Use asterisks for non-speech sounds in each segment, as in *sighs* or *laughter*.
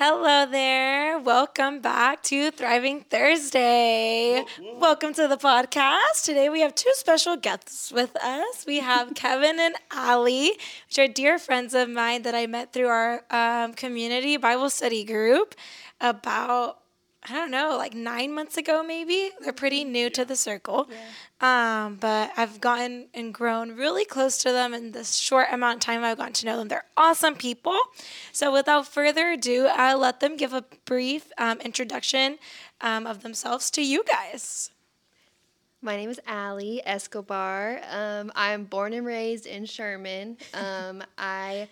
Hello there. Welcome back to Thriving Thursday. Welcome to the podcast. Today we have two special guests with us. We have *laughs* Kevin and Ali, which are dear friends of mine that I met through our um, community Bible study group about I don't know, like nine months ago, maybe. They're pretty new to the circle. Yeah. Um, but I've gotten and grown really close to them in this short amount of time I've gotten to know them. They're awesome people. So without further ado, I'll let them give a brief um, introduction um, of themselves to you guys. My name is Ali Escobar. Um, I'm born and raised in Sherman. Um, I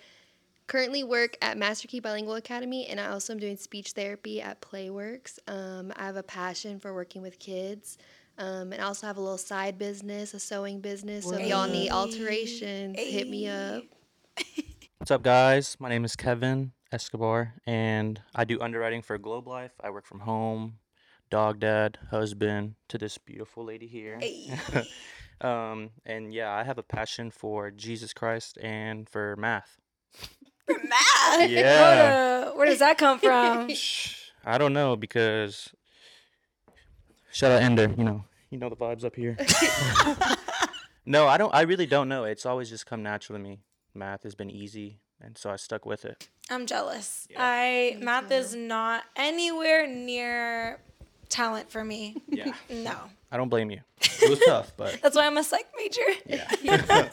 currently work at Master Key Bilingual Academy, and I also am doing speech therapy at Playworks. Um, I have a passion for working with kids. Um, and I also have a little side business, a sewing business. So if y'all need alterations, hit me up. What's up, guys? My name is Kevin Escobar, and I do underwriting for Globe Life. I work from home, dog dad, husband to this beautiful lady here. *laughs* um, and yeah, I have a passion for Jesus Christ and for math. Math. Yeah. Where, where does that come from? *laughs* I don't know because shout out Ender, you know, you know the vibes up here. *laughs* no, I don't. I really don't know. It's always just come natural to me. Math has been easy, and so I stuck with it. I'm jealous. I math is not anywhere near talent for me. Yeah, No. I don't blame you. It was tough, but *laughs* That's why I'm a psych major. yeah.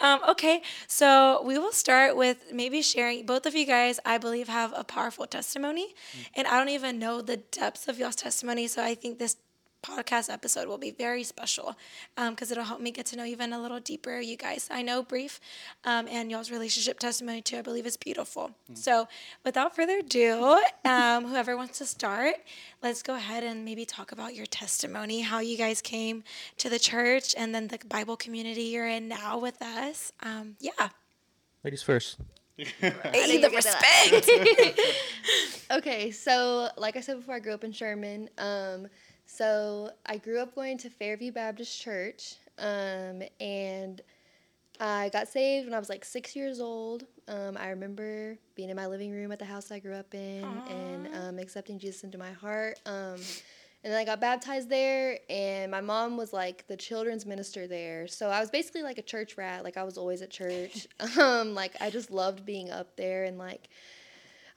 Um, okay, so we will start with maybe sharing. Both of you guys, I believe, have a powerful testimony, and I don't even know the depths of y'all's testimony. So I think this podcast episode will be very special because it'll help me get to know even a little deeper you guys. I know brief, um, and y'all's relationship testimony too. I believe is beautiful. So without further ado, *laughs* um, whoever wants to start, let's go ahead and maybe talk about your testimony, how you guys came to the church, and then the Bible community you're in now with us. Um, yeah. Ladies first. *laughs* Hey, the respect. *laughs* Okay, so like I said before, I grew up in Sherman. Um, so I grew up going to Fairview Baptist Church, um, and I got saved when I was like six years old. Um, I remember being in my living room at the house I grew up in and um, accepting Jesus into my heart. Um, and then I got baptized there, and my mom was like the children's minister there. So I was basically like a church rat. Like I was always at church. *laughs* um, like I just loved being up there and like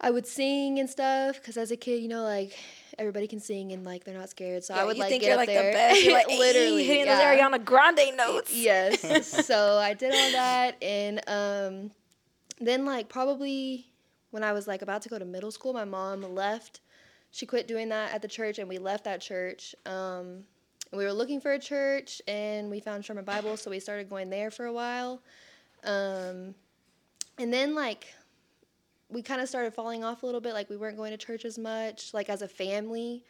I would sing and stuff because as a kid, you know, like everybody can sing and like they're not scared. So I would you like think get you're up like there. the best. You're *laughs* like literally hitting yeah. those Ariana Grande notes. *laughs* Yes. *laughs* so I did all that, and um, then like probably when I was like about to go to middle school, my mom left. She quit doing that at the church, and we left that church. Um, we were looking for a church, and we found Sherman Bible, so we started going there for a while. Um, and then like we kind of started falling off a little bit. Like we weren't going to church as much, like as a family.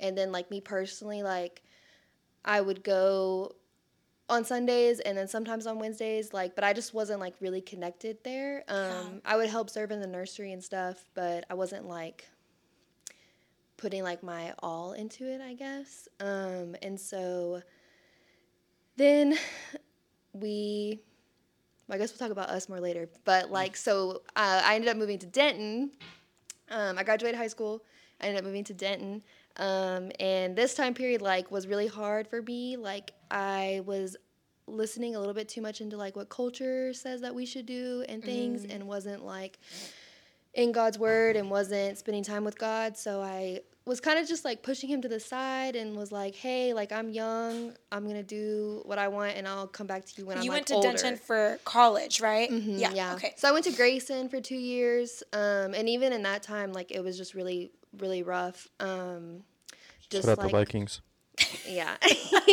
And then like me personally, like I would go on Sundays and then sometimes on Wednesdays, like, but I just wasn't like really connected there. Um, I would help serve in the nursery and stuff, but I wasn't like putting like my all into it, I guess. Um, and so then we, well, I guess we'll talk about us more later, but like, so uh, I ended up moving to Denton. Um, I graduated high school. I ended up moving to Denton. Um, and this time period like was really hard for me. Like I was listening a little bit too much into like what culture says that we should do and things and wasn't like in God's word and wasn't spending time with God. So I was kind of just like pushing him to the side and was like, "Hey, like I'm young. I'm going to do what I want and I'll come back to you when I'm done. You like went to older." Denton for college, right? Mhm, Yeah. Okay. So I went to Grayson for two years, um, and even in that time, like it was just really, really rough. Um, just Shout out like the Vikings. yeah. *laughs*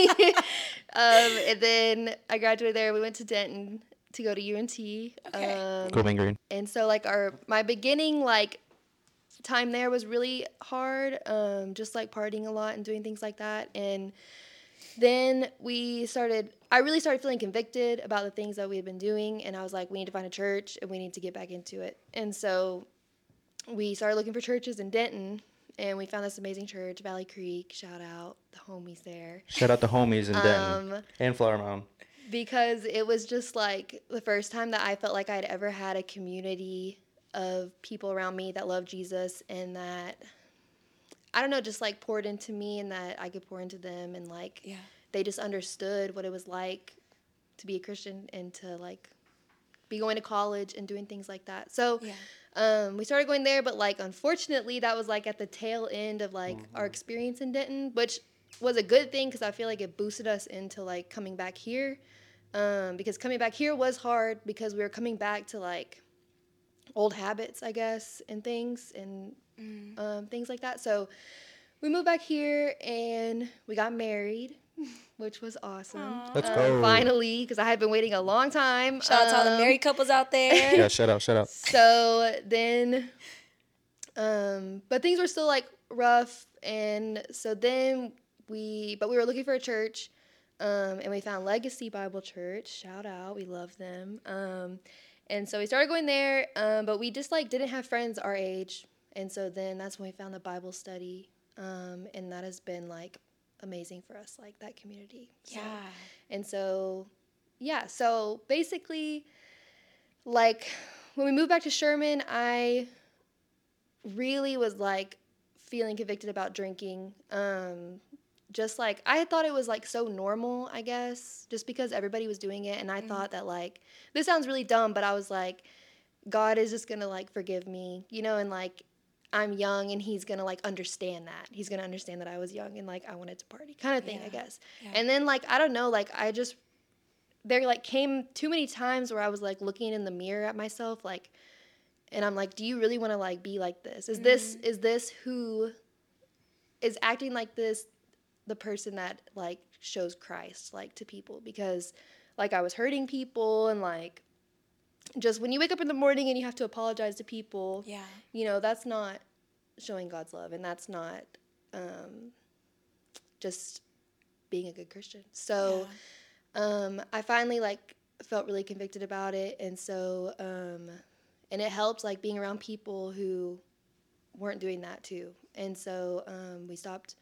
um, and then I graduated there. We went to Denton to go to UNT. Okay. Um, Go Mean Green. and so like our my beginning like time there was really hard um, just like partying a lot and doing things like that and then we started i really started feeling convicted about the things that we had been doing and i was like we need to find a church and we need to get back into it. And so we started looking for churches in denton and we found this amazing church valley creek. Shout out the homies there. Shout out the homies in Denton um, and Flower Mound. because it was just like the first time that I felt like I'd ever had a community of people around me that love Jesus and that I don't know, just like poured into me and that I could pour into them and like Yeah. they just understood what it was like to be a Christian and to like be going to college and doing things like that. So Yeah. um, we started going there, but like unfortunately that was like at the tail end of like our experience in Denton, which was a good thing because I feel like it boosted us into like coming back here. Um, because coming back here was hard because we were coming back to like old habits, I guess, and things and um, things like that. So we moved back here and we got married, *laughs* which was awesome. Let's Um, go. Finally, because I had been waiting a long time. Shout out to all the Um, married couples out there. *laughs* Yeah, shout out, shout out. so then um but things were still like rough and so then we but we were looking for a church um and we found legacy bible church shout out we love them um and so we started going there um but we just like didn't have friends our age and so then that's when we found the bible study um and that has been like amazing for us like that community So- yeah. and so, yeah, so basically, like when we moved back to Sherman, I really was like feeling convicted about drinking. Um, just like I thought it was like so normal, I guess, just because everybody was doing it. And I mm-hmm. thought that, like, this sounds really dumb, but I was like, God is just gonna like forgive me, you know, and like I'm young and he's gonna like understand that. He's gonna understand that I was young and like I wanted to party, kind of thing, I guess. Yeah. And then like I don't know, like I just there like came too many times where I was like looking in the mirror at myself, like, and I'm like, do you really want to like be like this? Is this mm-hmm. is this who is acting like this the person that like shows Christ like to people? Because like I was hurting people and like just when you wake up in the morning and you have to apologize to people, Yeah. you know that's not showing god's love and that's not um, just being a good christian so um, i finally like felt really convicted about it and so um, and it helped like being around people who weren't doing that too and so um, we stopped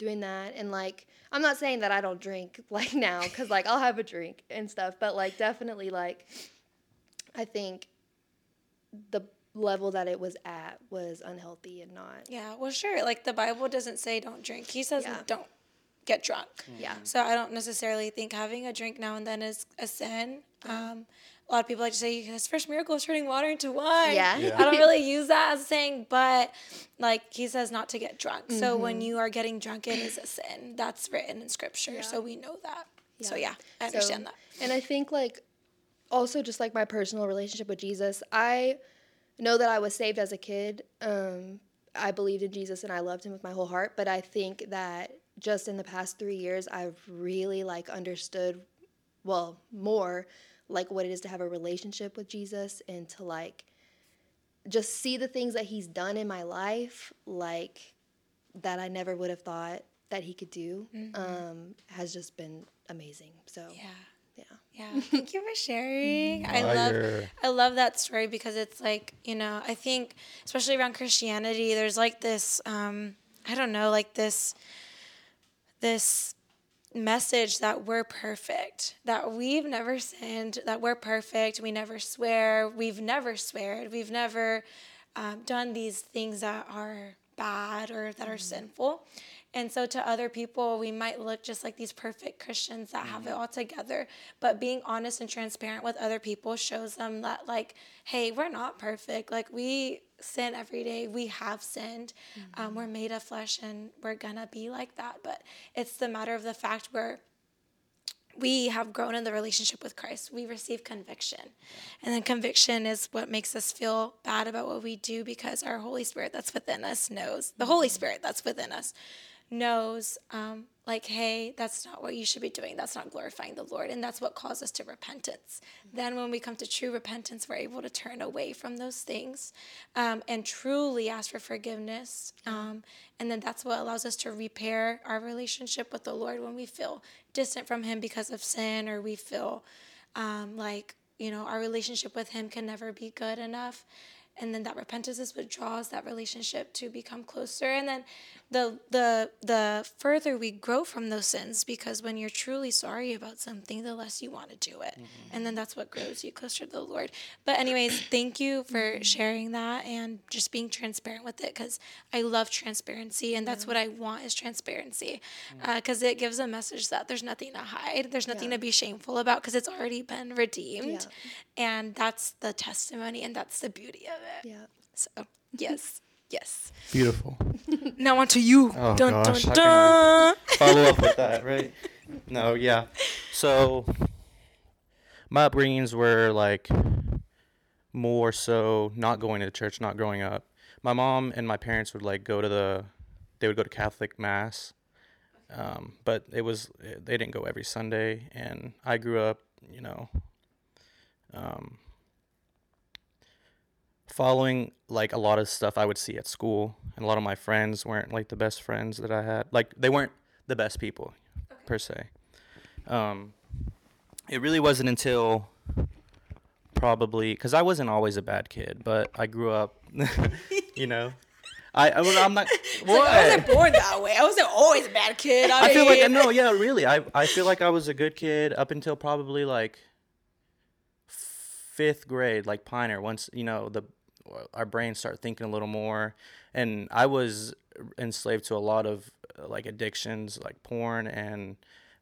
doing that and like i'm not saying that i don't drink *laughs* like now because like i'll have a drink and stuff but like definitely like i think the level that it was at was unhealthy and not Yeah. Well, sure. Like the Bible doesn't say don't drink. He says Yeah. don't get drunk. yeah So I don't necessarily think having a drink now and then is a sin. Um, a lot of people like to say his first miracle is turning water into wine. Yeah. Yeah. I don't *laughs* really use that as a saying, but like he says not to get drunk. So Mm-hmm. when you are getting drunk, it is a sin. That's written in scripture. So we know that. So Yeah. yeah, I So- understand that. And I think like also just like my personal relationship with Jesus, I know that I was saved as a kid. Um, I believed in Jesus and I loved him with my whole heart. But I think that just in the past three years, I've really like understood, well, more like what it is to have a relationship with Jesus and to like just see the things that he's done in my life, like that I never would have thought that he could do, um, has just been amazing. So Yeah. yeah. Yeah, thank you for sharing. *laughs* I love I love that story because it's like, you know, I think especially around Christianity, there's like this um I don't know, like this this message that we're perfect, that we've never sinned, that we're perfect, we never swear, we've never sweared, we've never um, done these things that are bad or that are sinful. And so to other people, we might look just like these perfect Christians that have it mm-hmm. all together. But being honest and transparent with other people shows them that, like, hey, we're not perfect. Like, we sin every day. We have sinned. Um, mm-hmm. we're made of flesh and we're gonna be like that. But it's the matter of the fact where we have grown in the relationship with Christ. We receive conviction. And then conviction is what makes us feel bad about what we do because our Holy Spirit that's within us knows, the Holy mm-hmm. Spirit that's within us knows, um, like, hey, that's not what you should be doing. That's not glorifying the Lord. And that's what calls us to repentance. Then, when we come to true repentance, we're able to turn away from those things um, and truly ask for forgiveness. Um, and then that's what allows us to repair our relationship with the Lord when we feel distant from Him because of sin or we feel um, like, you know, our relationship with Him can never be good enough. And then that repentance is what draws that relationship to become closer. And then the the the further we grow from those sins because when you're truly sorry about something the less you want to do it. Mm-hmm. And then that's what grows you closer to the lord. But anyways *clears throat* thank you for mm-hmm. sharing that and just being transparent with it because i love transparency and that's what i want is transparency. Because uh, it gives a message that there's nothing to hide there's nothing Yeah. to be shameful about because it's already been redeemed. And that's the testimony and that's the beauty of it Yeah. so yes yes Beautiful. *laughs* now on to you Oh, dun, gosh, dun, how can I- dun. Follow up with that, *laughs* right? No, yeah. So my upbringings were like more so not going to church, not growing up. My mom and my parents would like go to the, they would go to Catholic mass, um, but it was they didn't go every Sunday, and I grew up, you know, um, following like a lot of stuff I would see at school, and a lot of my friends weren't like the best friends that I had. Like they weren't the best people, per se. Um, it really wasn't until probably because I wasn't always a bad kid, but I grew up, *laughs* you know. I, I I'm not. *laughs* What? I wasn't born that way. I wasn't always a bad kid. I, I feel like *laughs* no, yeah, really. I I feel like I was a good kid up until probably like fifth grade, like Pioneer. Once you know the our brains start thinking a little more, and I was enslaved to a lot of like addictions, like porn and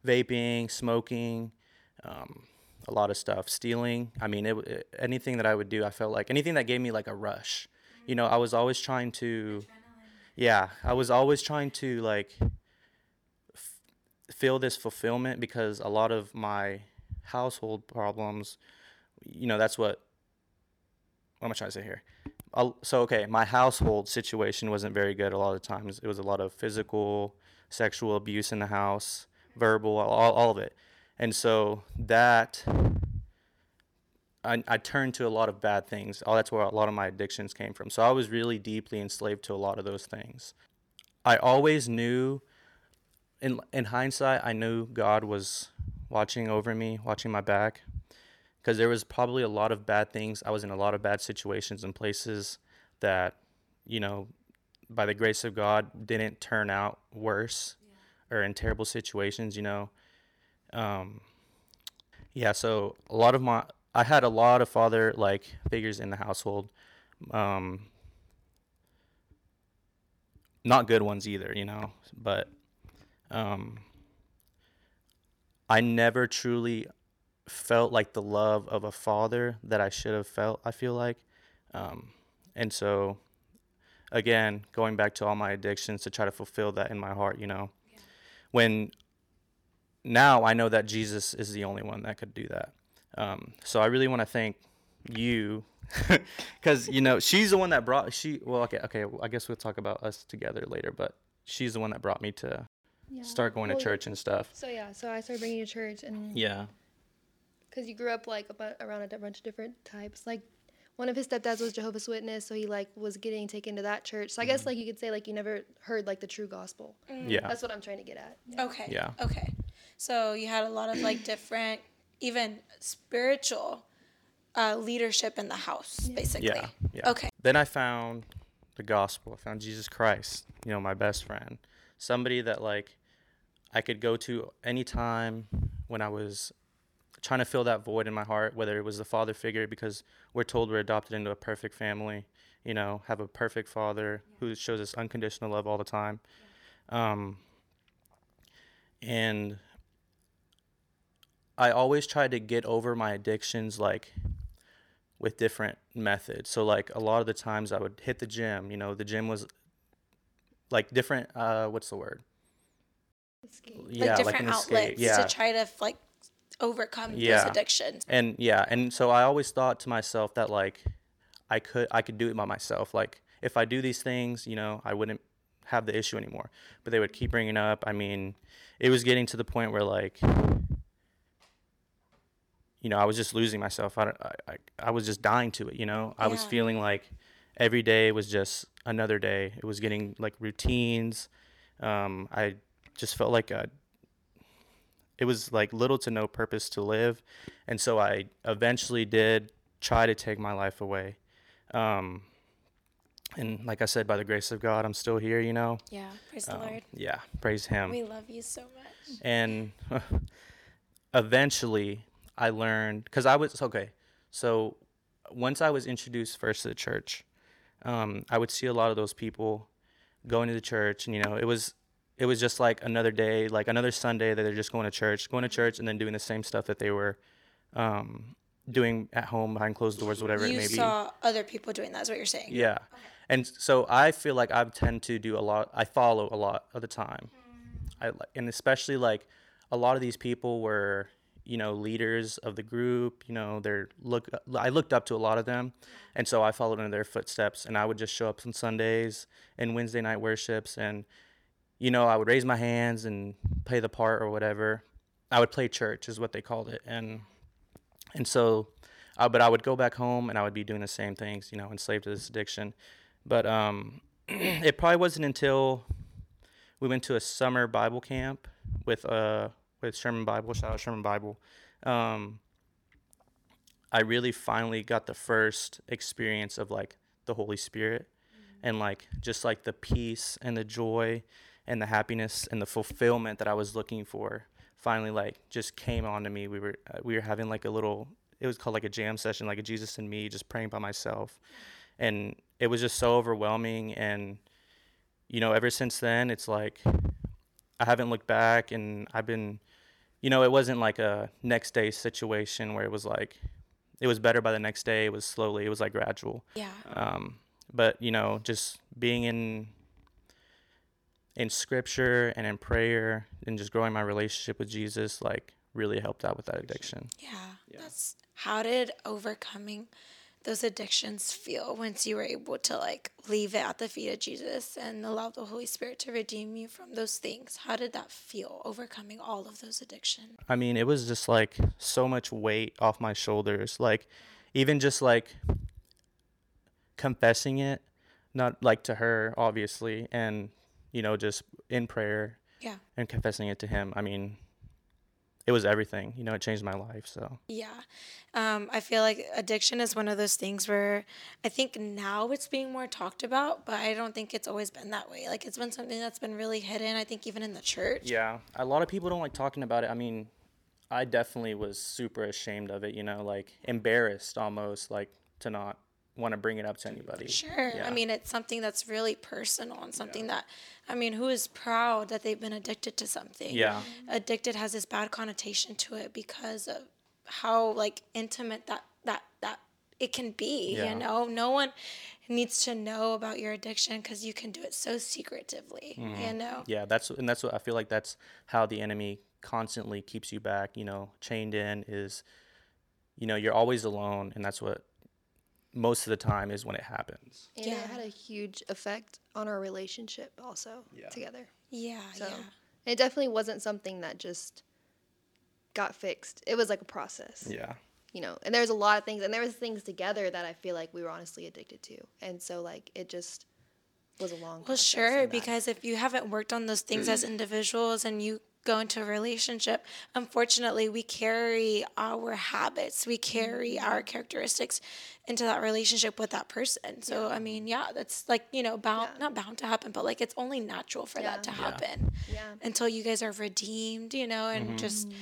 vaping, smoking, um, a lot of stuff, stealing. I mean, it, it anything that I would do, I felt like anything that gave me like a rush. You know, I was always trying to. Yeah, I was always trying to like f- feel this fulfillment because a lot of my household problems, you know, that's what. What am I trying to say here? So okay, my household situation wasn't very good. A lot of times, it was a lot of physical, sexual abuse in the house, verbal, all, all of it, and so that. I, I turned to a lot of bad things. Oh, that's where a lot of my addictions came from. So I was really deeply enslaved to a lot of those things. I always knew, in in hindsight, I knew God was watching over me, watching my back, because there was probably a lot of bad things. I was in a lot of bad situations and places that, you know, by the grace of God, didn't turn out worse or in terrible situations. You know, um, yeah. So a lot of my I had a lot of father like figures in the household. Um, not good ones either, you know, but um, I never truly felt like the love of a father that I should have felt, I feel like. Um, and so, again, going back to all my addictions to try to fulfill that in my heart, you know, when now I know that Jesus is the only one that could do that. Um, so I really want to thank you *laughs* because you know she's the one that brought she well okay okay I guess we'll talk about us together later but she's the one that brought me to Yeah. start going to church and stuff So yeah, so I started bringing you to church, and yeah because you grew up like a around a bunch of different types. Like one of his stepdads was Jehovah's Witness, so he like was getting taken to that church. So I guess like you could say like you never heard like the true gospel. yeah That's what I'm trying to get at. Yeah. Okay. Yeah. Okay. So you had a lot of like different, even spiritual uh, leadership in the house, basically. yeah yeah Okay. then I found the gospel I found Jesus Christ you know my best friend somebody that like I could go to anytime when I was trying to fill that void in my heart, whether it was the father figure, because we're told we're adopted into a perfect family, you know, have a perfect father who shows us unconditional love all the time. Um, and I always tried to get over my addictions, like with different methods. So, like, a lot of the times I would hit the gym, you know, the gym was like different, uh, what's the word? Escape. Like Yeah, different an escape. outlets Yeah. to try to like overcome Yeah. those addictions. and yeah and so i always thought to myself that like i could i could do it by myself. Like if i do these things you know i wouldn't have the issue anymore. But they would keep bringing up i mean it was getting to the point where like you know i was just losing myself. I don't, I, I, I was just dying to it you know? I was feeling like every day was just another day. It was getting like routines. Um, i just felt like a it was like little to no purpose to live and so i eventually did try to take my life away Um, and like I said, by the grace of God, I'm still here. You know. Yeah. Praise the Um, Lord. yeah, praise Him. We love you so much. and *laughs* eventually I learned because I was okay. So once I was introduced first to the church, um, I would see a lot of those people going to the church, and you know, it was it was just like another day, like another Sunday that they're just going to church, going to church, and then doing the same stuff that they were um, doing at home behind closed doors, whatever it You may be. saw other people doing that, is what you're saying. Yeah. And so I feel like I tend to do a lot. I follow a lot of the time. I and especially like a lot of these people were, you know, leaders of the group. You know, they're look. I looked up to a lot of them, and so I followed in their footsteps. And I would just show up on Sundays and Wednesday night worships, and you know, I would raise my hands and play the part or whatever. I would play church, is what they called it, and and so, uh, but I would go back home and I would be doing the same things, you know, enslaved to this addiction. But um, *clears throat* it probably wasn't until we went to a summer Bible camp with uh with Sherman Bible, shout out Sherman Bible. Um, I really finally got the first experience of like the Holy Spirit and like just like the peace and the joy and the happiness and the fulfillment that I was looking for finally like just came onto me. We were uh, we were having like a little it was called like a jam session like a Jesus and me just praying by myself. And it was just so overwhelming and you know ever since then it's like I haven't looked back and I've been you know it wasn't like a next day situation where it was like it was better by the next day it was slowly it was like gradual Yeah. um, but you know just being in in scripture and in prayer and just growing my relationship with jesus like really helped out with that addiction Yeah. Yeah. That's how did overcoming those addictions feel once you were able to like leave it at the feet of Jesus and allow the Holy Spirit to redeem you from those things? How did that feel overcoming all of those addictions? i mean it was just like so much weight off my shoulders like even just like confessing it not like to her obviously and you know just in prayer Yeah. and confessing it to him i mean it was everything you know it changed my life so Yeah. Um, I feel like addiction is one of those things where I think now it's being more talked about, but I don't think it's always been that way. Like it's been something that's been really hidden, I think even in the church. Yeah, a lot of people don't like talking about it. I mean, I definitely was super ashamed of it, you know, like embarrassed almost, like to not want to bring it up to anybody. Sure. Yeah. I mean, it's something that's really personal and something that, I mean, who is proud that they've been addicted to something? Yeah. Addicted has this bad connotation to it because of how like intimate that that that it can be. Yeah. You know, no one needs to know about your addiction because you can do it so secretively. Mm-hmm. You know. Yeah, that's and that's what I feel like that's how the enemy constantly keeps you back, you know, chained in is you know, you're always alone and that's what most of the time is when it happens. And Yeah. it had a huge effect on our relationship also Yeah. together. Yeah. So yeah. it definitely wasn't something that just got fixed. It was like a process. Yeah. You know, and there's a lot of things and there was things together that I feel like we were honestly addicted to. And so like it just was a long Well, sure, because if you haven't worked on those things as *clears throat* individuals and you go into a relationship, unfortunately, we carry our habits, we carry mm-hmm. our characteristics into that relationship with that person. So, I mean, yeah, that's like, you know, bound, Yeah. not bound to happen, but like it's only natural for that to Yeah. Yeah. happen Yeah. until you guys are redeemed, you know, and mm-hmm. just mm-hmm.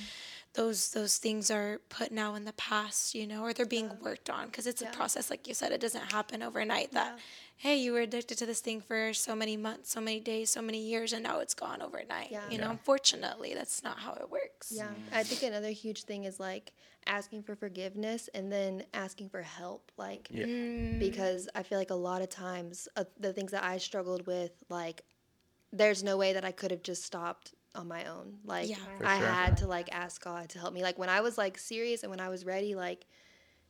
those those things are put now in the past, you know, or they're being worked on because it's Yeah. a process like you said it doesn't happen overnight that hey, you were addicted to this thing for so many months, so many days, so many years and now it's gone overnight. Yeah. You know, Yeah. unfortunately, that's not how it works. Yeah. I think another huge thing is like asking for forgiveness and then asking for help. Like, Yeah. Mm, because I feel like a lot of times uh, the things that I struggled with, like, there's no way that I could have just stopped on my own. Like, Yeah. I sure. had to like ask God to help me. Like when I was like serious and when I was ready, like,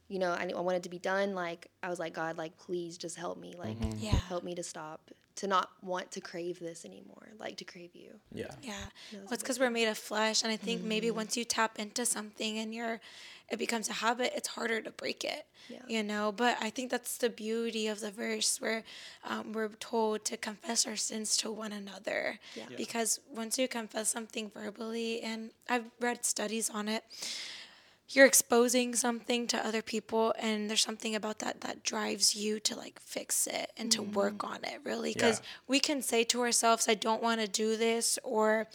you know, I, I wanted to be done. Like I was like, God, like please just help me. Like Yeah. help me to stop, to not want to crave this anymore. Like to crave you. Yeah. Yeah. Those Well, it's because we're made of flesh. And I think maybe once you tap into something and you're, it becomes a habit, it's harder to break it. Yeah. You know, but I think that's the beauty of the verse where um, we're told to confess our sins to one another. Yeah. Yeah. Because once you confess something verbally, and I've read studies on it, you're exposing something to other people and there's something about that that drives you to like fix it and to work on it really because Yeah. we can say to ourselves i don't want to do this or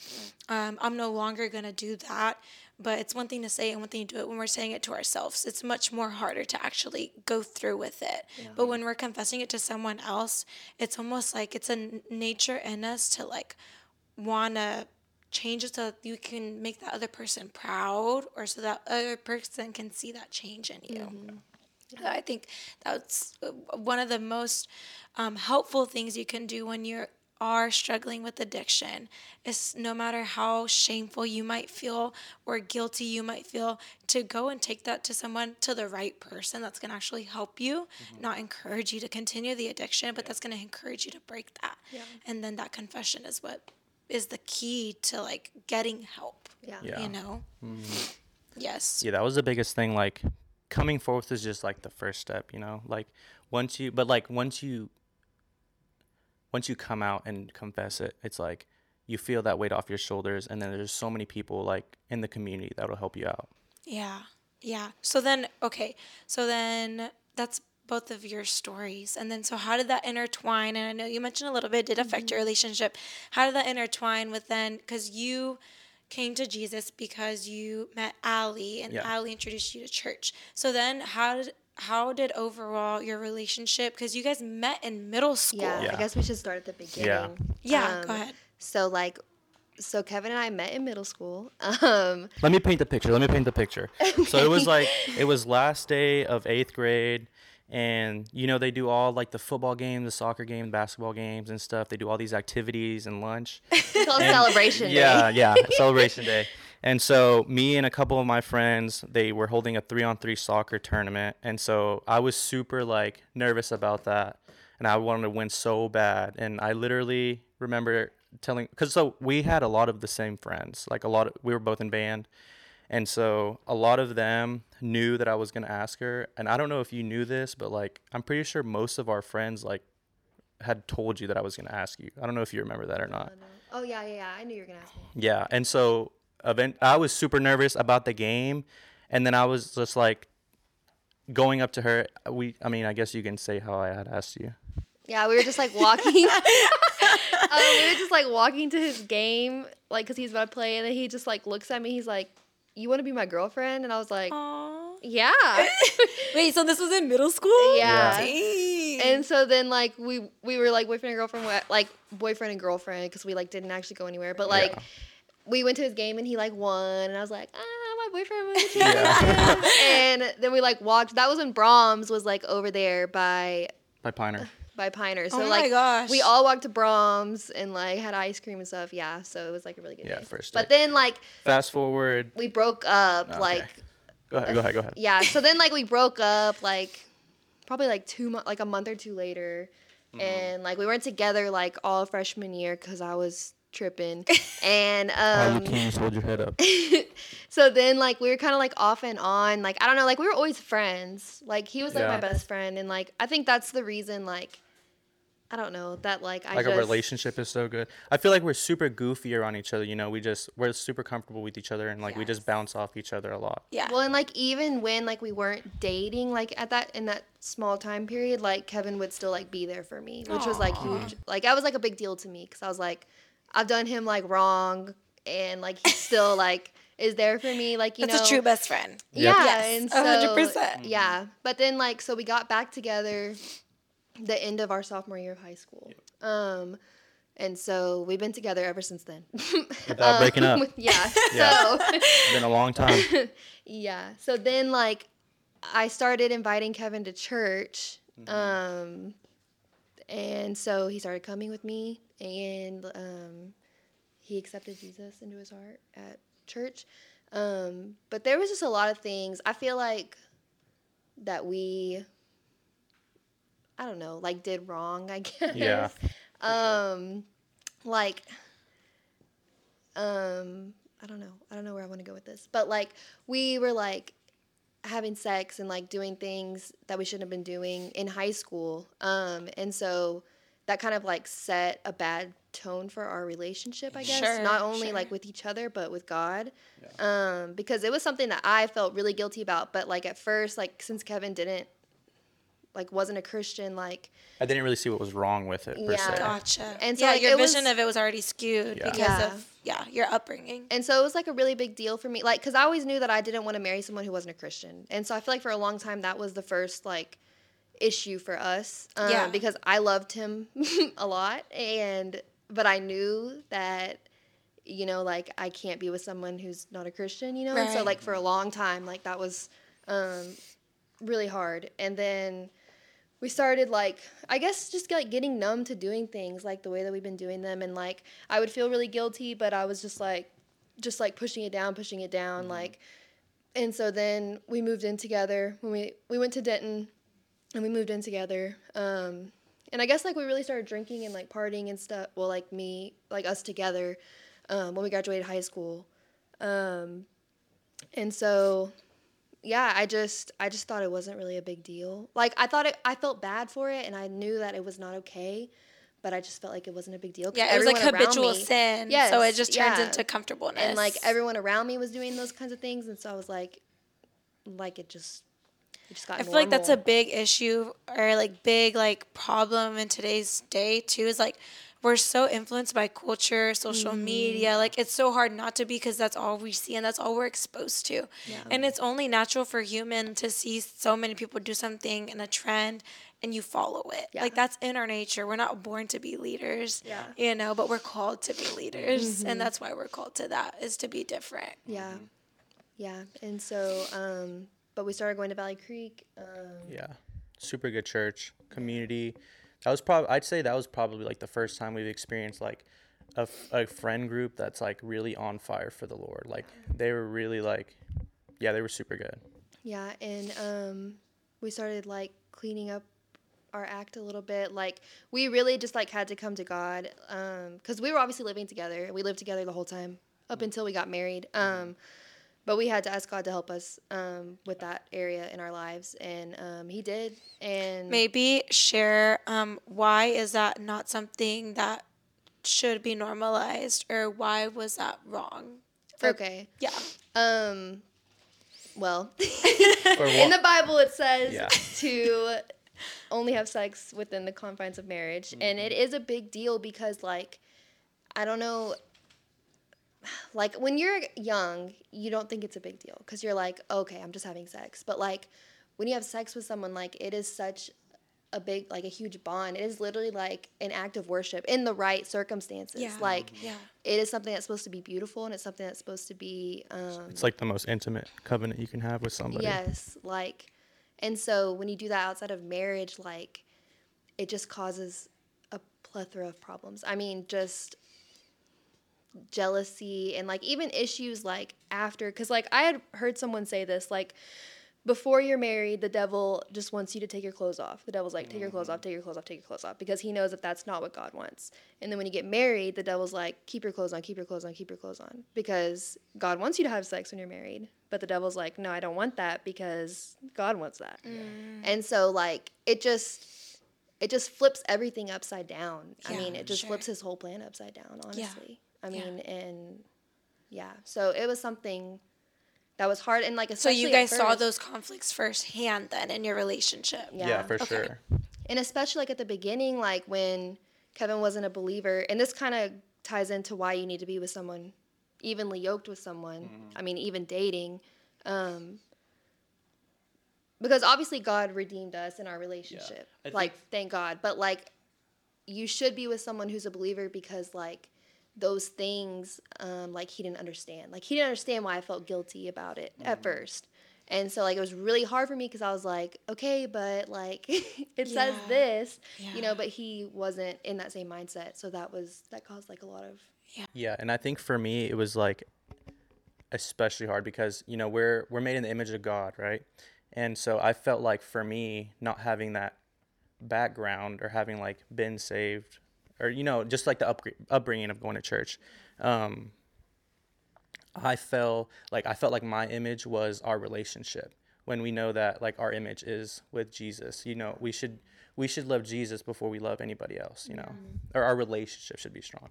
um, i'm no longer going to do that but it's one thing to say and one thing to do it when we're saying it to ourselves. It's much more harder to actually go through with it. But when we're confessing it to someone else it's almost like it's a nature in us to like want to change it so that you can make that other person proud or so that other person can see that change in you. I think that's uh, one of the most um, helpful things you can do when you are struggling with addiction is no matter how shameful you might feel or guilty you might feel to go and take that to someone to the right person that's going to actually help you not encourage you to continue the addiction but that's going to encourage you to break that. And then that confession is what is the key to like getting help Yeah. Yeah. you know mm-hmm. yes Yeah, that was the biggest thing. Like coming forth is just like the first step, you know. Like once you, but like once you, once you come out and confess it, it's like you feel that weight off your shoulders, and then there's so many people like in the community that'll help you out. Yeah. Yeah. So then, okay. So then that's both of your stories. And then, so how did that intertwine? And I know you mentioned a little bit, did affect your relationship. How did that intertwine with then, because you came to Jesus because you met ali and Yeah. Allie introduced you to church. So then, how did, how did overall your relationship, because you guys met in middle school. Yeah, Yeah. I guess we should start at the beginning. Yeah, Um, go ahead. So like, so Kevin and I met in middle school. *laughs* Um, Let me paint the picture. Let me paint the picture. So it was like *laughs* it was last day of eighth grade, and you know they do all like the football games, the soccer games, basketball games, and stuff. They do all these activities and lunch. *laughs* it's called celebration Yeah, day. yeah, *laughs* celebration day. And so me and a couple of my friends, they were holding a three on three soccer tournament, and so I was super like nervous about that, and I wanted to win so bad, and I literally remember telling because so we had a lot of the same friends, like a lot of we were both in band. And so a lot of them knew that I was gonna ask her, and I don't know if you knew this, but like I'm pretty sure most of our friends like had told you that I was gonna ask you. I don't know if you remember that or not. Oh yeah, yeah, yeah. I knew you were gonna ask me. Yeah, and so event I was super nervous about the game, and then I was just like going up to her. We, I mean, I guess you can say how I had asked you. Yeah, we were just like walking. *laughs* um, we were just like walking to his game, like, cause he's about to play, and then he just like looks at me. He's like, "You want to be my girlfriend?" And I was like, Aw. "Yeah." *laughs* Wait, so this was in middle school? Yeah. Dang. And so then like we we were like boyfriend and girlfriend, like boyfriend and girlfriend, because we like didn't actually go anywhere. But like Yeah. we went to his game and he like won, and I was like, ah, my boyfriend won Yeah. *laughs* and then we like walked. That was when Braum's was like over there by By Piner. By Piner. So Oh my like gosh. we all walked to Braum's and like had ice cream and stuff. Yeah, so it was like a really good Yeah, day. first But then like Fast forward. we broke up. Okay. Like Go ahead. Go ahead. Go ahead. yeah. So then like we broke up like probably like two months, like a month or two later, Mm-hmm. and like we weren't together like all freshman year because I was tripping, *laughs* and All um. you kings, hold your head up. *laughs* so then like we were kind of like off and on like i don't know like we were always friends like he was like my best friend and like i think that's the reason like i don't know that like i Like just a relationship is so good. I feel like we're super goofier on each other. You know, we just we're super comfortable with each other, and like we just bounce off each other a lot. yeah. well and like even when like we weren't dating like at that in that small time period like kevin would still like be there for me which was like huge like that was like a big deal to me because i was like i've done him like wrong and like he's still *laughs* like is there for me like you That's know a true best friend. Yeah, Yes, and a so hundred percent. yeah. But then like so we got back together the end of our sophomore year of high school. Um and so we've been together ever since then. Without *laughs* breaking up. *laughs* Yeah. Yeah. So It's been a long time. yeah. So then like I started inviting Kevin to church. Um and so he started coming with me and um he accepted Jesus into his heart at church. Um, but there was just a lot of things. I feel like that we I don't know, like did wrong, I *laughs* guess. Yeah, Um like um I don't know. I don't know where I want to go with this. But like we were like having sex and like doing things that we shouldn't have been doing in high school. Um and so that kind of like set a bad tone for our relationship, I guess. Sure, Not only sure. like with each other, but with God. Um, because it was something that I felt really guilty about. But like at first, like since Kevin didn't like wasn't a Christian, like I didn't really see what was wrong with it per Yeah. se. Gotcha. And so, yeah, like, your vision was- of it was already skewed Yeah. because Yeah. of yeah your upbringing. and so it was like a really big deal for me like because i always knew that i didn't want to marry someone who wasn't a christian and so i feel like for a long time that was the first like issue for us um, Yeah. because i loved him *laughs* a lot and but i knew that you know like i can't be with someone who's not a christian you know? And so like for a long time like that was um, really hard. And then we started like i guess just like getting numb to doing things like the way that we've been doing them. And like i would feel really guilty but i was just like just like pushing it down pushing it down like and so then we moved in together. When we we went to denton and we moved in together um and i guess like we really started drinking and like partying and stuff well like me like us together um, when we graduated high school um and so yeah i just i just thought it wasn't really a big deal like i thought it i felt bad for it and i knew that it was not okay but i just felt like it wasn't a big deal. Yeah, it was like habitual me- sin. so it just turns yeah. into comfortableness. and like everyone around me was doing those kinds of things and so i was like like it just just got I feel like that's a big issue or like big like problem in today's day too. Is like we're so influenced by culture, social Mm-hmm. media. Like it's so hard not to be because that's all we see and that's all we're exposed to. Yeah. And it's only natural for human to see so many people do something in a trend and you follow it. Yeah. Like that's in our nature. We're not born to be leaders. Yeah. You know, but we're called to be leaders. And that's why we're called to that is to be different. yeah yeah and so um but we started going to valley creek um Yeah, super good church community. That was probably I'd say that was probably like the first time we've experienced like a, f- a friend group that's like really on fire for the Lord. Like they were really like, yeah, they were super good. Yeah, and um, we started like cleaning up our act a little bit. Like we really just like had to come to God because we were obviously living together. We lived together the whole time up until we got married. Um, but we had to ask God to help us um, with that area in our lives, and um, He did. And maybe share um, why is that not something that should be normalized or why was that wrong okay, yeah um, well, *laughs* in the Bible it says Yeah. *laughs* to only have sex within the confines of marriage and it is a big deal because like i don't know like when you're young you don't think it's a big deal because you're like okay i'm just having sex but like when you have sex with someone like it is such a big like a huge bond it is literally like an act of worship in the right circumstances Yeah. like yeah it is something that's supposed to be beautiful and it's something that's supposed to be um It's like the most intimate covenant you can have with somebody. Yes, like, and so when you do that outside of marriage, like, it just causes a plethora of problems. I mean, just jealousy and like even issues like after, because like I had heard someone say this, like, before you're married, the devil just wants you to take your clothes off. The devil's like, take your clothes mm-hmm. off, take your clothes off, take your clothes off, because he knows that that's not what God wants. And then when you get married, the devil's like, keep your clothes on, keep your clothes on, keep your clothes on, because God wants you to have sex when you're married. But the devil's like, no, I don't want that because God wants that. Mm. And so like it just it just flips everything upside down. I mean, it just sure. flips his whole plan upside down, honestly. I Yeah. mean, and yeah. So it was something that was hard and like so especially you at guys saw those conflicts firsthand then in your relationship Yeah, Yeah. for Okay. sure. and especially like at the beginning like when kevin wasn't a believer and this kind of ties into why you need to be with someone evenly yoked with someone i mean even dating um, because obviously god redeemed us in our relationship I like think- thank god but like you should be with someone who's a believer because like those things um, like he didn't understand like he didn't understand why i felt guilty about it at first and so like it was really hard for me because i was like okay but like *laughs* it says Yeah. this you know but he wasn't in that same mindset so that was that caused like a lot of yeah. Yeah, and I think for me it was like especially hard because you know we're we're made in the image of God, right? And so I felt like for me not having that background or having like been saved or you know just like the up, upbringing of going to church, um, I felt like I felt like my image was our relationship, when we know that like our image is with Jesus. You know, we should we should love Jesus before we love anybody else, you know. Mm-hmm. Or our relationship should be strong.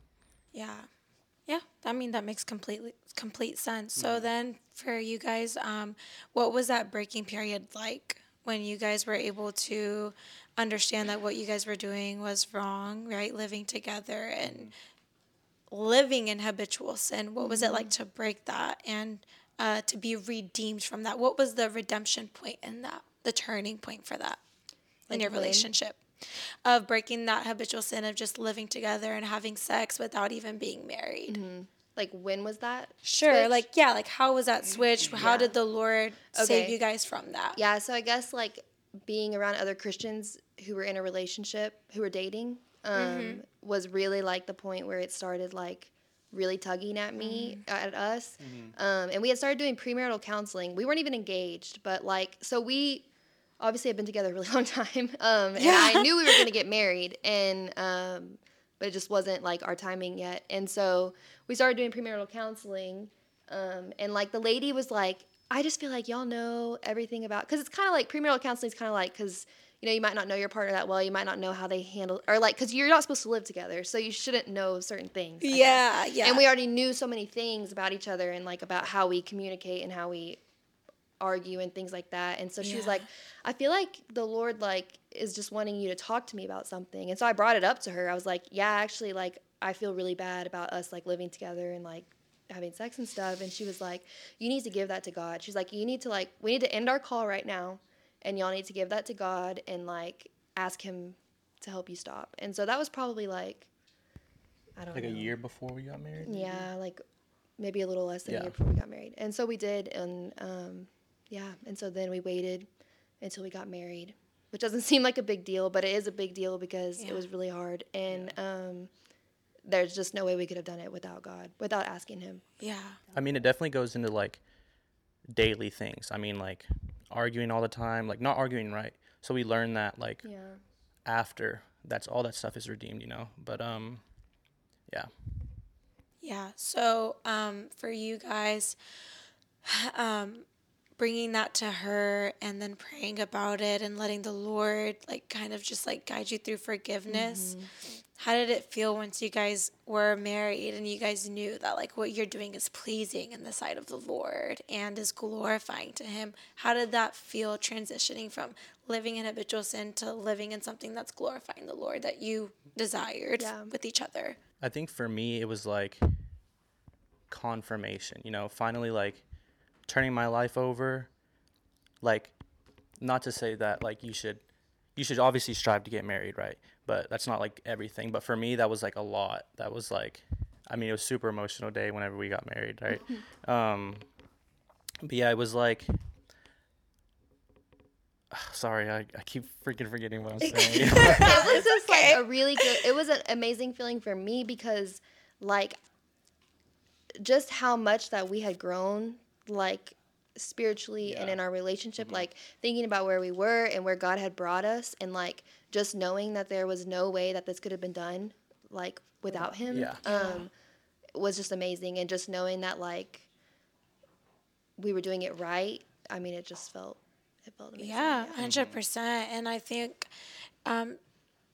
Yeah. Yeah, I mean that makes completely complete sense. So then for you guys, um, what was that breaking period like when you guys were able to understand that what you guys were doing was wrong, right? Living together and living in habitual sin. What was it like to break that and uh, to be redeemed from that? What was the redemption point in that? The turning point for that in Like your relationship? Of breaking that habitual sin of just living together and having sex without even being married. Like when was that? Sure. switch? Like, yeah, like how was that switched? How Yeah. did the Lord save you guys from that? Yeah, so I guess like being around other Christians who were in a relationship, who were dating, um, Mm-hmm. was really like the point where it started like really tugging at me, Mm-hmm. at us. Um, and we had started doing premarital counseling. We weren't even engaged, but like, so we obviously had been together a really *laughs* long time. Um, and I knew we were going to get married, and um, but it just wasn't like our timing yet. And so we started doing premarital counseling. Um, and like the lady was like, I just feel like y'all know everything about because it's kind of like premarital counseling is kind of like because you know you might not know your partner that well, you might not know how they handle or like because you're not supposed to live together, so you shouldn't know certain things. I guess. Yeah, yeah. And we already knew so many things about each other and like about how we communicate and how we argue and things like that. And so she was like, I feel like the Lord like is just wanting you to talk to me about something. And so I brought it up to her. I was like, yeah, actually like I feel really bad about us like living together and like having sex and stuff. And she was like, you need to give that to God. She's like, you need to like we need to end our call right now and y'all need to give that to God and like ask him to help you stop. And so that was probably like I don't know. Like know. a year before we got married. Yeah, like maybe a little less than a year before we got married. And so we did, and um, yeah, and so then we waited until we got married, which doesn't *laughs* seem like a big deal, but it is a big deal because Yeah. it was really hard, and um, there's just no way we could have done it without God, without asking Him. yeah. I mean, it definitely goes into like daily things. I mean, like arguing all the time, like not arguing right. So we learn that like Yeah. after that's all that stuff is redeemed, you know. But um, yeah. Yeah. So, um, for you guys, *sighs* um, bringing that to her and then praying about it and letting the Lord like kind of just like guide you through forgiveness. Mm-hmm. How did it feel once you guys were married and you guys knew that like what you're doing is pleasing in the sight of the Lord and is glorifying to Him? How did that feel transitioning from living in habitual sin to living in something that's glorifying the Lord that you desired Yeah. with each other? I think for me it was like confirmation, you know, finally like turning my life over. Like not to say that like you should you should obviously strive to get married, right? But that's not like everything. But for me that was like a lot. That was like I mean it was super emotional day whenever we got married, right? *laughs* um but yeah, it was like *sighs* sorry, I, I keep freaking forgetting what I'm saying. it *laughs* was just like a really good it was an amazing feeling for me because like just how much that we had grown like spiritually and in our relationship like thinking about where we were and where god had brought us and like just knowing that there was no way that this could have been done like without him Yeah. um was just amazing. And just knowing that like we were doing it right i mean it just felt it felt amazing. Yeah, 100 percent. And I think, um,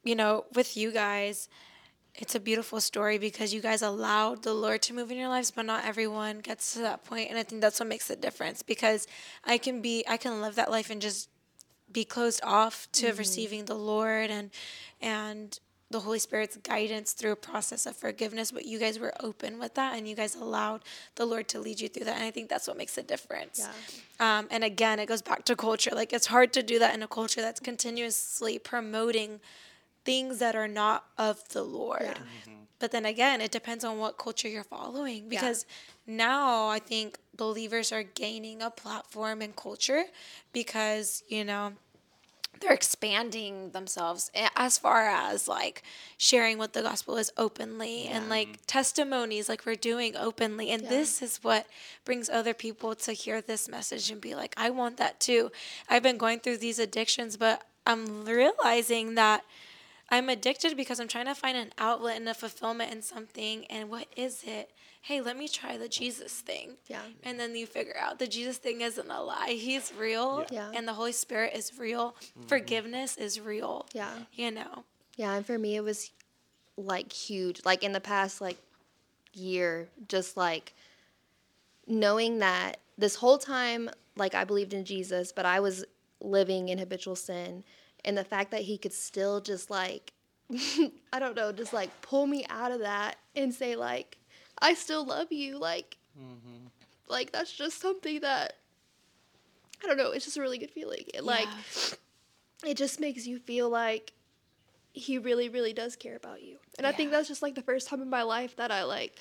you know, with you guys, it's a beautiful story because you guys allowed the Lord to move in your lives, but not everyone gets to that point. And I think that's what makes the difference because I can be, I can live that life and just be closed off to receiving the Lord and and the Holy Spirit's guidance through a process of forgiveness. But you guys were open with that, and you guys allowed the Lord to lead you through that. And I think that's what makes a difference. Um, and again, it goes back to culture. Like it's hard to do that in a culture that's continuously promoting things that are not of the Lord. Mm-hmm. But then again, it depends on what culture you're following because now I think believers are gaining a platform and culture because, you know, they're expanding themselves as far as like sharing what the gospel is openly and like testimonies like we're doing openly. And this is what brings other people to hear this message and be like I want that too. I've been going through these addictions but I'm realizing that I'm addicted because I'm trying to find an outlet and a fulfillment in something. And what is it? Hey, let me try the Jesus thing. Yeah. And then you figure out the Jesus thing isn't a lie. He's real. Yeah. And the Holy Spirit is real. Mm-hmm. Forgiveness is real. Yeah. You know? Yeah, and for me it was like huge. Like in the past like year, just like knowing that this whole time like I believed in Jesus, but I was living in habitual sin and the fact that he could still just like *laughs* I don't know, just like pull me out of that and say like I still love you like like that's just something that I don't know, it's just a really good feeling. It like it just makes you feel like he really really does care about you. And i think that's just like the first time in my life that i like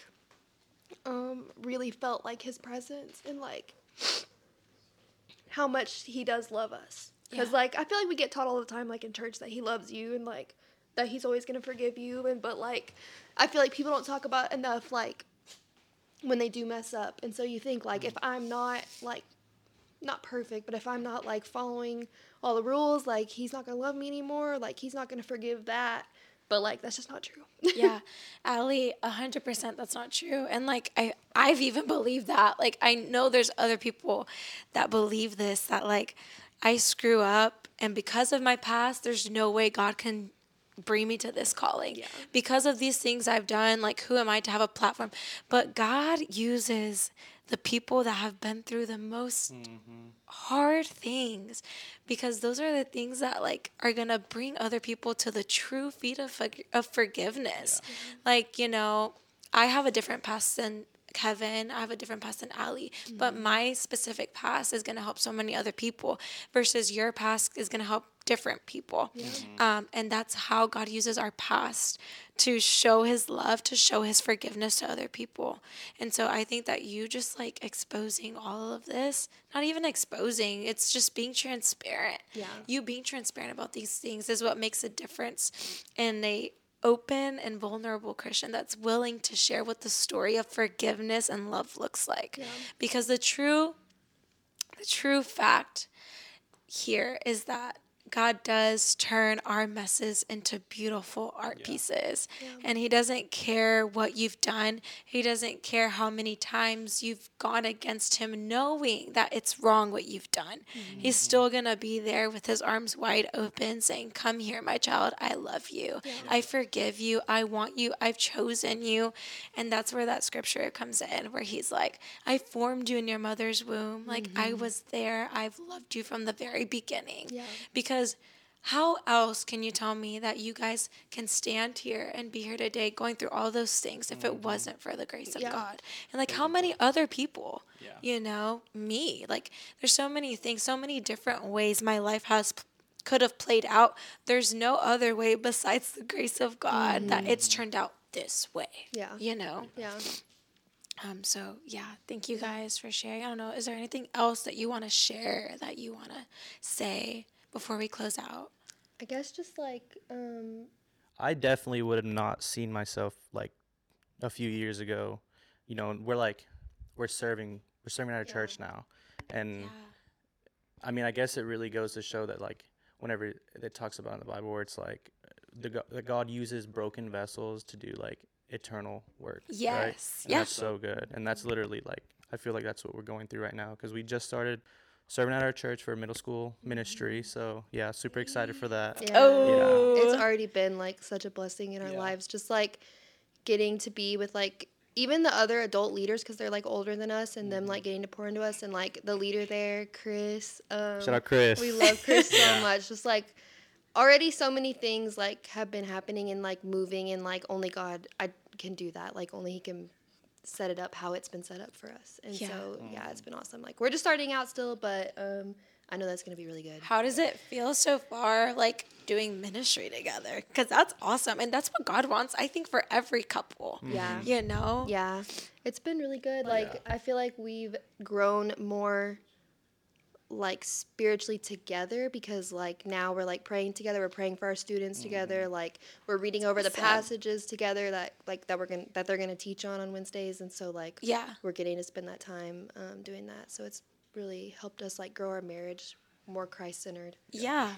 um really felt like his presence and like how much he does love us because Yeah. like i feel like we get taught all the time like in church that he loves you and like that he's always going to forgive you and but like i feel like people don't talk about enough like when they do mess up and so you think like if i'm not like not perfect, but if I'm not like following all the rules, like he's not gonna love me anymore. Like he's not gonna forgive that. But like that's just not true. *laughs* yeah ally 100% that's not true and like I, i've even believed that like i know there's other people that believe this that like i screw up and because of my past there's no way god can bring me to this calling. Yeah. because of these things i've done like who am i to have a platform? But god uses the people that have been through the most mm-hmm. hard things because those are the things that like are gonna bring other people to the true feet of, of forgiveness. Like you know i have a different past than kevin i have a different past than ally but my specific past is gonna help so many other people versus your past is gonna help different people. Um, and that's how god uses our past to show his love to show his forgiveness to other people. And so i think that you just like exposing all of this not even exposing it's just being transparent. Yeah. you being transparent about these things is what makes a difference in a open and vulnerable christian that's willing to share what the story of forgiveness and love looks like Yeah. because the true the true fact here is that God does turn our messes into beautiful art pieces. And He doesn't care what you've done. He doesn't care how many times you've gone against Him, knowing that it's wrong what you've done. He's mm-hmm. still going to be there with His arms wide open, saying, Come here, my child. I love you. I forgive you. I want you. I've chosen you. And that's where that scripture comes in, where He's like, I formed you in your mother's womb. Like, I mm-hmm. was there. I've loved you from the very beginning. Yeah. Because how else can you tell me that you guys can stand here and be here today going through all those things if it wasn't for the grace of Yeah. God? And like how many other people, Yeah. you know, me, like there's so many things, so many different ways my life has could have played out. There's no other way besides the grace of God that it's turned out this way. Yeah. You know? Yeah. Um, so yeah, thank you guys for sharing. I don't know, is there anything else that you want to share that you want to say before we close out? I guess just like um I definitely would have not seen myself like a few years ago. You know, we're like we're serving we're serving at our church now. And I mean, I guess it really goes to show that like whenever it talks about in the Bible where it's like the go- that God uses broken vessels to do like eternal work. right? Yes. And Yeah. That's so good. And that's literally like I feel like that's what we're going through right now because we just started serving at our church for a middle school ministry. So yeah, super excited for that. yeah. Oh, It's already been like such a blessing in our Yeah. lives just like getting to be with like even the other adult leaders because they're like older than us and them like getting to pour into us and like the leader there chris um, Shout out Chris. we love chris so *laughs* Yeah. much just like already so many things like have been happening and like moving and like only god i can do that like only he can set it up how it's been set up for us and Yeah. so yeah it's been awesome like we're just starting out still but um i know that's gonna be really good How does it feel so far, like doing ministry together? Because that's awesome, and that's what God wants. I think for every couple. yeah You know. Yeah, it's been really good. Like I feel like we've grown more like spiritually together because like now we're like praying together, we're praying for our students together, like we're reading over the Awesome. passages together that like that we're going to that they're going to teach on on Wednesdays and so like Yeah. we're getting to spend that time um, doing that. So it's really helped us like grow our marriage more Christ-centered. Yeah.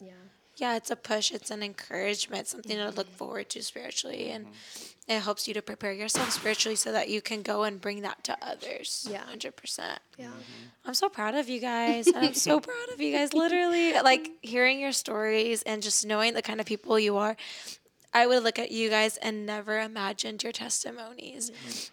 Yeah. Yeah, it's a push, it's an encouragement, something to look forward to spiritually, and mm-hmm. it helps you to prepare yourself spiritually so that you can go and bring that to others. Yeah. hundred percent. Yeah. Mm-hmm. I'm so proud of you guys. *laughs* I'm so proud of you guys. Literally, like hearing your stories and just knowing the kind of people you are. I would look at you guys and never imagined your testimonies.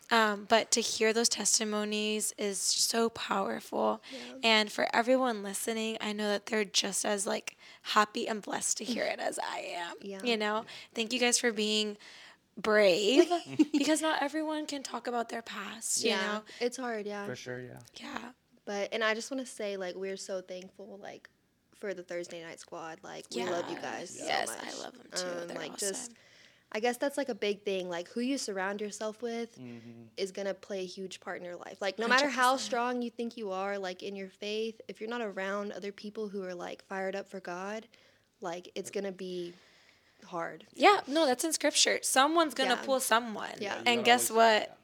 Um, but to hear those testimonies is so powerful. And for everyone listening, I know that they're just as like happy and blessed to hear it as I am. *laughs* Yeah. You know, thank you guys for being brave *laughs* because not everyone can talk about their past, you yeah. know? It's hard, yeah. For sure, yeah. Yeah. But and I just want to say like we're so thankful like for the Thursday night squad. Like we love you guys so Yes, much. I love them too. Um, They're like awesome. just I guess that's like a big thing. Like who you surround yourself with Mm-hmm. is gonna play a huge part in your life. Like no matter how strong you think you are, like in your faith, if you're not around other people who are like fired up for God, like it's gonna be hard. Yeah, no, that's in scripture. Someone's gonna Yeah. pull someone. Yeah. You And guess always- what?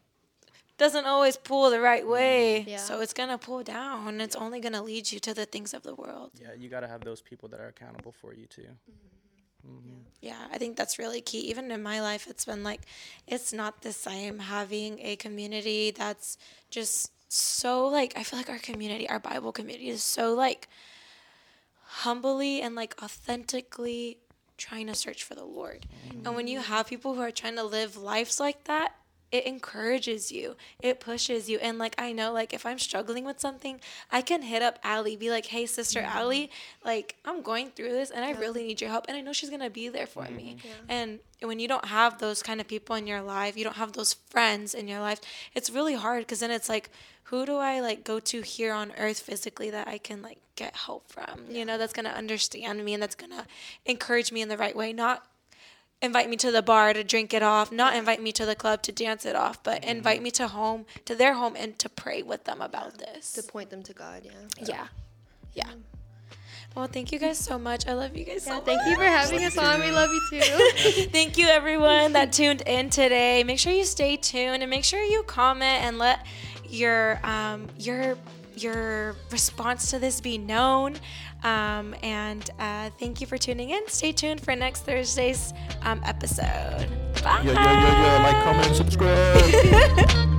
Doesn't always pull the right mm-hmm. way. Yeah. So it's gonna pull down. It's only gonna lead you to the things of the world. Yeah, you gotta have those people that are accountable for you too. Mm-hmm. Mm-hmm. Yeah, I think that's really key. Even in my life, it's been like, it's not the same having a community that's just so like, I feel like our community, our Bible community is so like humbly and like authentically trying to search for the Lord. And when you have people who are trying to live lives like that, it encourages you. It pushes you. And like I know like if I'm struggling with something, I can hit up Ally, be like, "Hey, sister mm-hmm. Ally, like I'm going through this and I really need your help." And I know she's going to be there for me. Mm-hmm. And when you don't have those kind of people in your life, you don't have those friends in your life, it's really hard cuz then it's like who do I like go to here on earth physically that I can like get help from? You know, that's going to understand me and that's going to encourage me in the right way, not invite me to the bar to drink it off, not invite me to the club to dance it off, but invite me to home, to their home and to pray with them about this. To point them to God, yeah. Yeah. Yeah. Well, thank you guys so much. I love you guys so much. Thank you for having us on. We love you too. *laughs* Thank you everyone that tuned in today. Make sure you stay tuned and make sure you comment and let your um, your your response to this be known. Um, and uh, thank you for tuning in. Stay tuned for next Thursday's um, episode. Bye. Yeah, yeah, yeah, yeah. Like, comment, subscribe. *laughs*